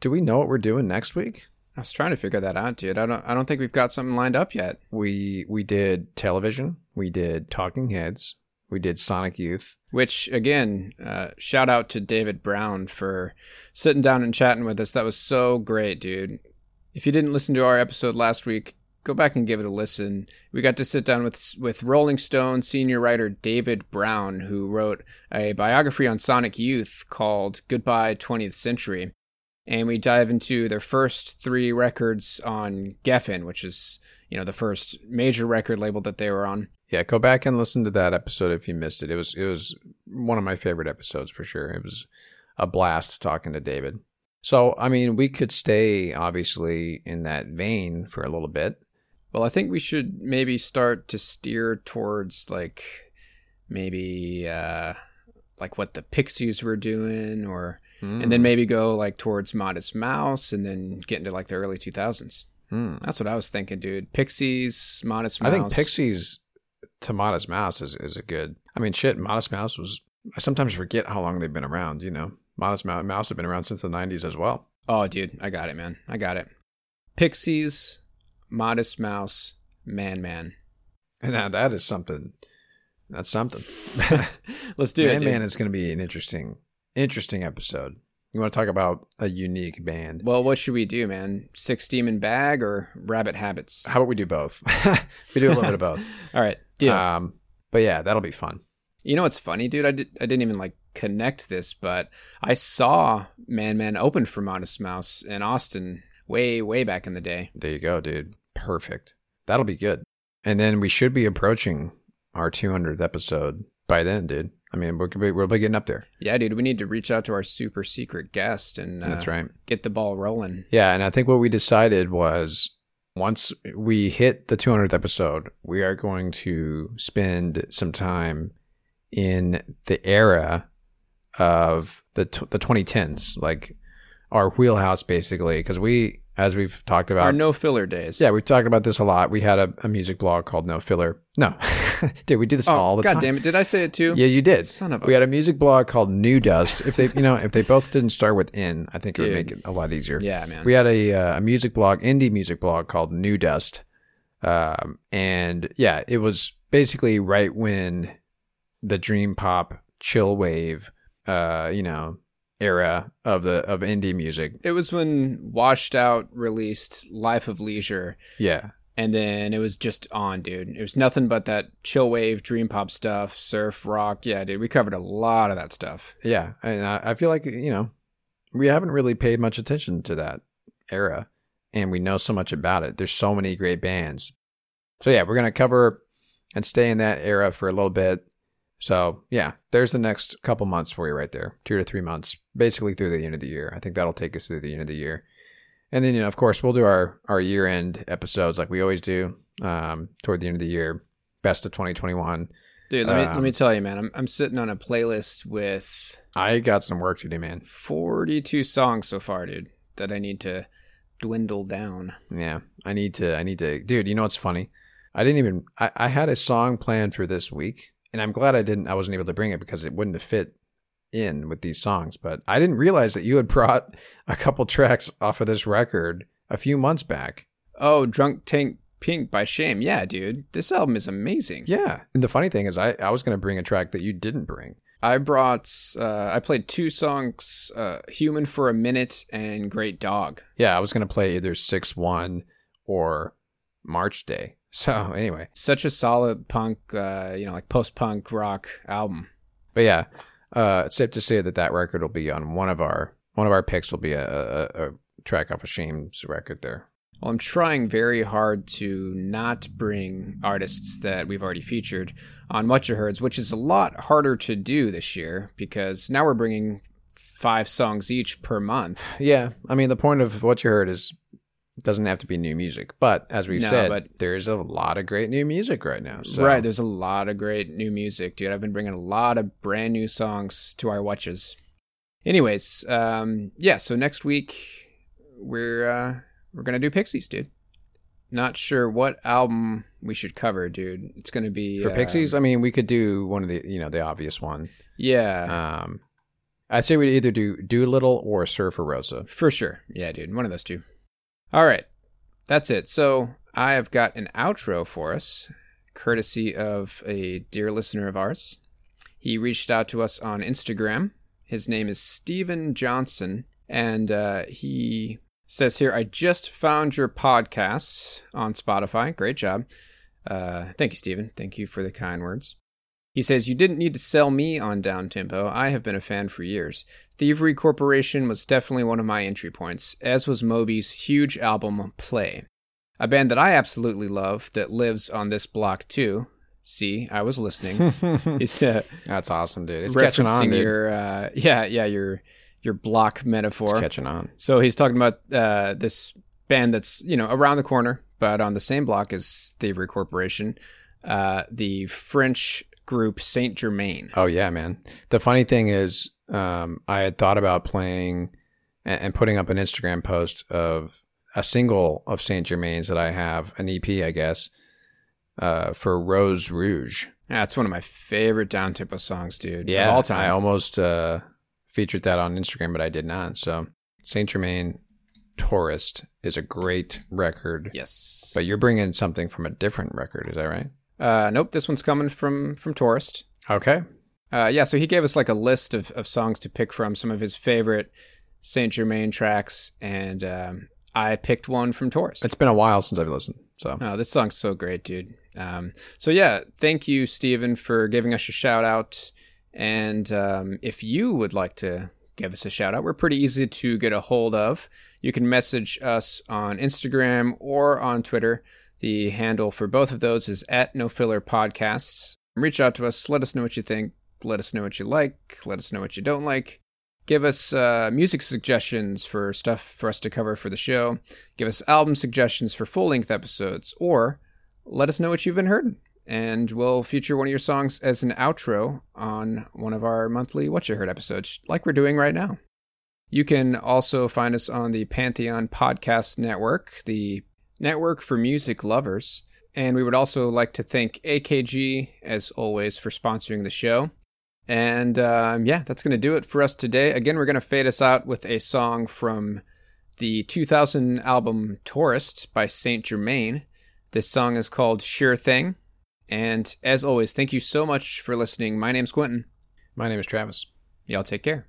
do we know what we're doing next week I was trying to figure that out, dude. I don't. I don't think we've got something lined up yet. we we did television we did talking heads we did sonic youth Which again, uh, shout out to David Browne for sitting down and chatting with us. That was so great, dude. If you didn't listen to our episode last week, go back and give it a listen. We got to sit down with with Rolling Stone senior writer David Browne, who wrote a biography on Sonic Youth called "Goodbye 20th Century," and we dive into their first three records on Geffen, which is you know the first major record label that they were on. yeah go back and listen to that episode if you missed it. It was it was one of my favorite episodes for sure. It was a blast talking to david. So i mean we could stay obviously in that vein for a little bit Well, I think we should maybe start to steer towards like maybe uh like what the Pixies were doing or and then maybe go like towards Modest Mouse and then get into like the early 2000s. Hmm. That's what I was thinking, dude. Pixies, Modest Mouse. i think pixies to modest mouse is, is a good i mean shit modest mouse was i sometimes forget how long they've been around you know modest mouse have been around since the 90s as well Oh, dude, I got it, man. I got it. Pixies, Modest Mouse, Man Man. <laughs> now that is something that's something <laughs> Let's do it. man man is going to be an interesting interesting episode you want to talk about a unique band Well, what should we do, man? Six Demon Bag or Rabbit Habits? how about we do both <laughs> we do a little bit of both All right, deal. um but yeah that'll be fun You know what's funny, dude? I, did, I didn't even like connect this, but I saw Man Man open for Modest Mouse in Austin way, way back in the day. there you go dude. Perfect. That'll be good. And then we should be approaching our 200th episode by then dude. I mean we're, we'll be getting up there. Yeah, dude, we need to reach out to our super secret guest and uh, that's right. get the ball rolling. Yeah, and I think what we decided was once we hit the 200th episode, we are going to spend some time in the era of the t- the 2010s, like our wheelhouse, basically, because we, as we've talked about, Our no filler days. yeah, we've talked about this a lot. We had a, a music blog called No Filler. No, <laughs> dude, we do this Oh, all the God time. damn it. Did I say it too? Yeah, you did. Son of a- we had a music blog called New Dust. If they, you know, if they both didn't start with N, I think it would make it a lot easier. Yeah, man. We had a, uh, a music blog, indie music blog called New Dust. Um, and yeah, it was basically right when the dream pop chill wave, uh, you know, era of the, of indie music. it was when Washed Out released Life of Leisure, Yeah. and then it was just on, dude. It was nothing but that chill wave, dream pop stuff, surf, rock. Yeah, dude, we covered a lot of that stuff. Yeah. And I, I feel like, you know, we haven't really paid much attention to that era and we know so much about it. There's so many great bands. So yeah, we're going to cover and stay in that era for a little bit. So yeah, there's the next couple months for you right there. Two to three months, basically through the end of the year. I think that'll take us through the end of the year. And then, you know, of course, we'll do our, our year end episodes like we always do um, toward the end of the year, best of 2021. Dude, let me Um, let me tell you, man. I'm I'm sitting on a playlist with I got some work to do, man. 42 songs so far, dude, that I need to dwindle down. Yeah, I need to. I need to, dude. You know what's funny? I didn't even. I, I had a song planned for this week, and I'm glad I didn't. I wasn't able to bring it because it wouldn't have fit in with these songs. But I didn't realize that you had brought a couple tracks off of this record a few months back. Oh, Drunk Tank Pink by Shame. Yeah, dude. This album is amazing. Yeah, and the funny thing is, I I was gonna bring a track that you didn't bring. I brought uh I played two songs, uh Human for a Minute and Great Dog. Yeah, I was gonna play either six one or March Day. So anyway, Such a solid punk uh you know, like post-punk rock album. But yeah, uh, it's safe to say that that record will be on one of our one of our picks will be a, a, a track off of Shame's record there. Well, I'm trying very hard to not bring artists that we've already featured on Much of Herds, which is a lot harder to do this year because now we're bringing five songs each per month. <sighs> Yeah, I mean the point of what you heard is it doesn't have to be new music, but as we've No, said, but- there's a lot of great new music right now. So. Right, there's a lot of great new music, dude. I've been bringing a lot of brand new songs to our watches. Anyways, um, yeah. So next week we're uh, we're gonna do Pixies, dude. Not sure what album we should cover, dude. It's gonna be for uh, Pixies, I mean, we could do one of the you know the obvious one. Yeah, Um, I'd say we'd either do Doolittle or Surfer Rosa. for sure. Yeah, dude. One of those two. All right, that's it. So I have got an outro for us, courtesy of a dear listener of ours. He reached out to us on Instagram. His name is Steven Johnson, and uh, he says here, I just found your podcasts on Spotify. Great job. Uh, thank you, Steven. Thank you for the kind words. He says, You didn't need to sell me on Down Tempo. I have been a fan for years. Thievery Corporation was definitely one of my entry points, as was Moby's huge album, Play. A band that I absolutely love that lives on this block too. See, I was listening. <laughs> He's uh, That's awesome, dude. It's catching on, dude. your uh, yeah yeah your your block metaphor. It's catching on. So he's talking about uh, this band that's you know around the corner, but on the same block as Thievery Corporation, uh, the French group Saint Germain. Oh yeah, man. The funny thing is, um, I had thought about playing and, and putting up an Instagram post of a single of Saint Germain's that I have, an EP, I guess, uh, for Rose Rouge. That's one of my favorite down tempo songs, dude. Yeah, all time. I almost uh, featured that on Instagram, but I did not. So Saint Germain Tourist is a great record. yes. But you're bringing something from a different record, is that right? Uh, nope, this one's coming from from Tourist. Okay. Uh, yeah, so he gave us like a list of, of songs to pick from, some of his favorite Saint Germain tracks, and um, I picked one from Tourist. It's been a while since I've listened. So Oh, this song's so great, dude. Um, so yeah, thank you, Steven, for giving us a shout out. And um, if you would like to give us a shout out, we're pretty easy to get a hold of. You can message us on Instagram or on Twitter. The handle for both of those is at No Filler Podcasts. Reach out to us. Let us know what you think. Let us know what you like. Let us know what you don't like. Give us uh, music suggestions for stuff for us to cover for the show. Give us album suggestions for full length episodes, or let us know what you've been heard, and we'll feature one of your songs as an outro on one of our monthly What You Heard episodes, like we're doing right now. You can also find us on the Pantheon Podcast Network, the network for music lovers. And we would also like to thank AKG, as always, for sponsoring the show. And um, yeah, that's going to do it for us today. Again, we're going to fade us out with a song from the 2000 album Tourist by Saint Germain. This song is called Sure Thing. And as always, thank you so much for listening. My name's Quentin. my name is Travis. Y'all take care.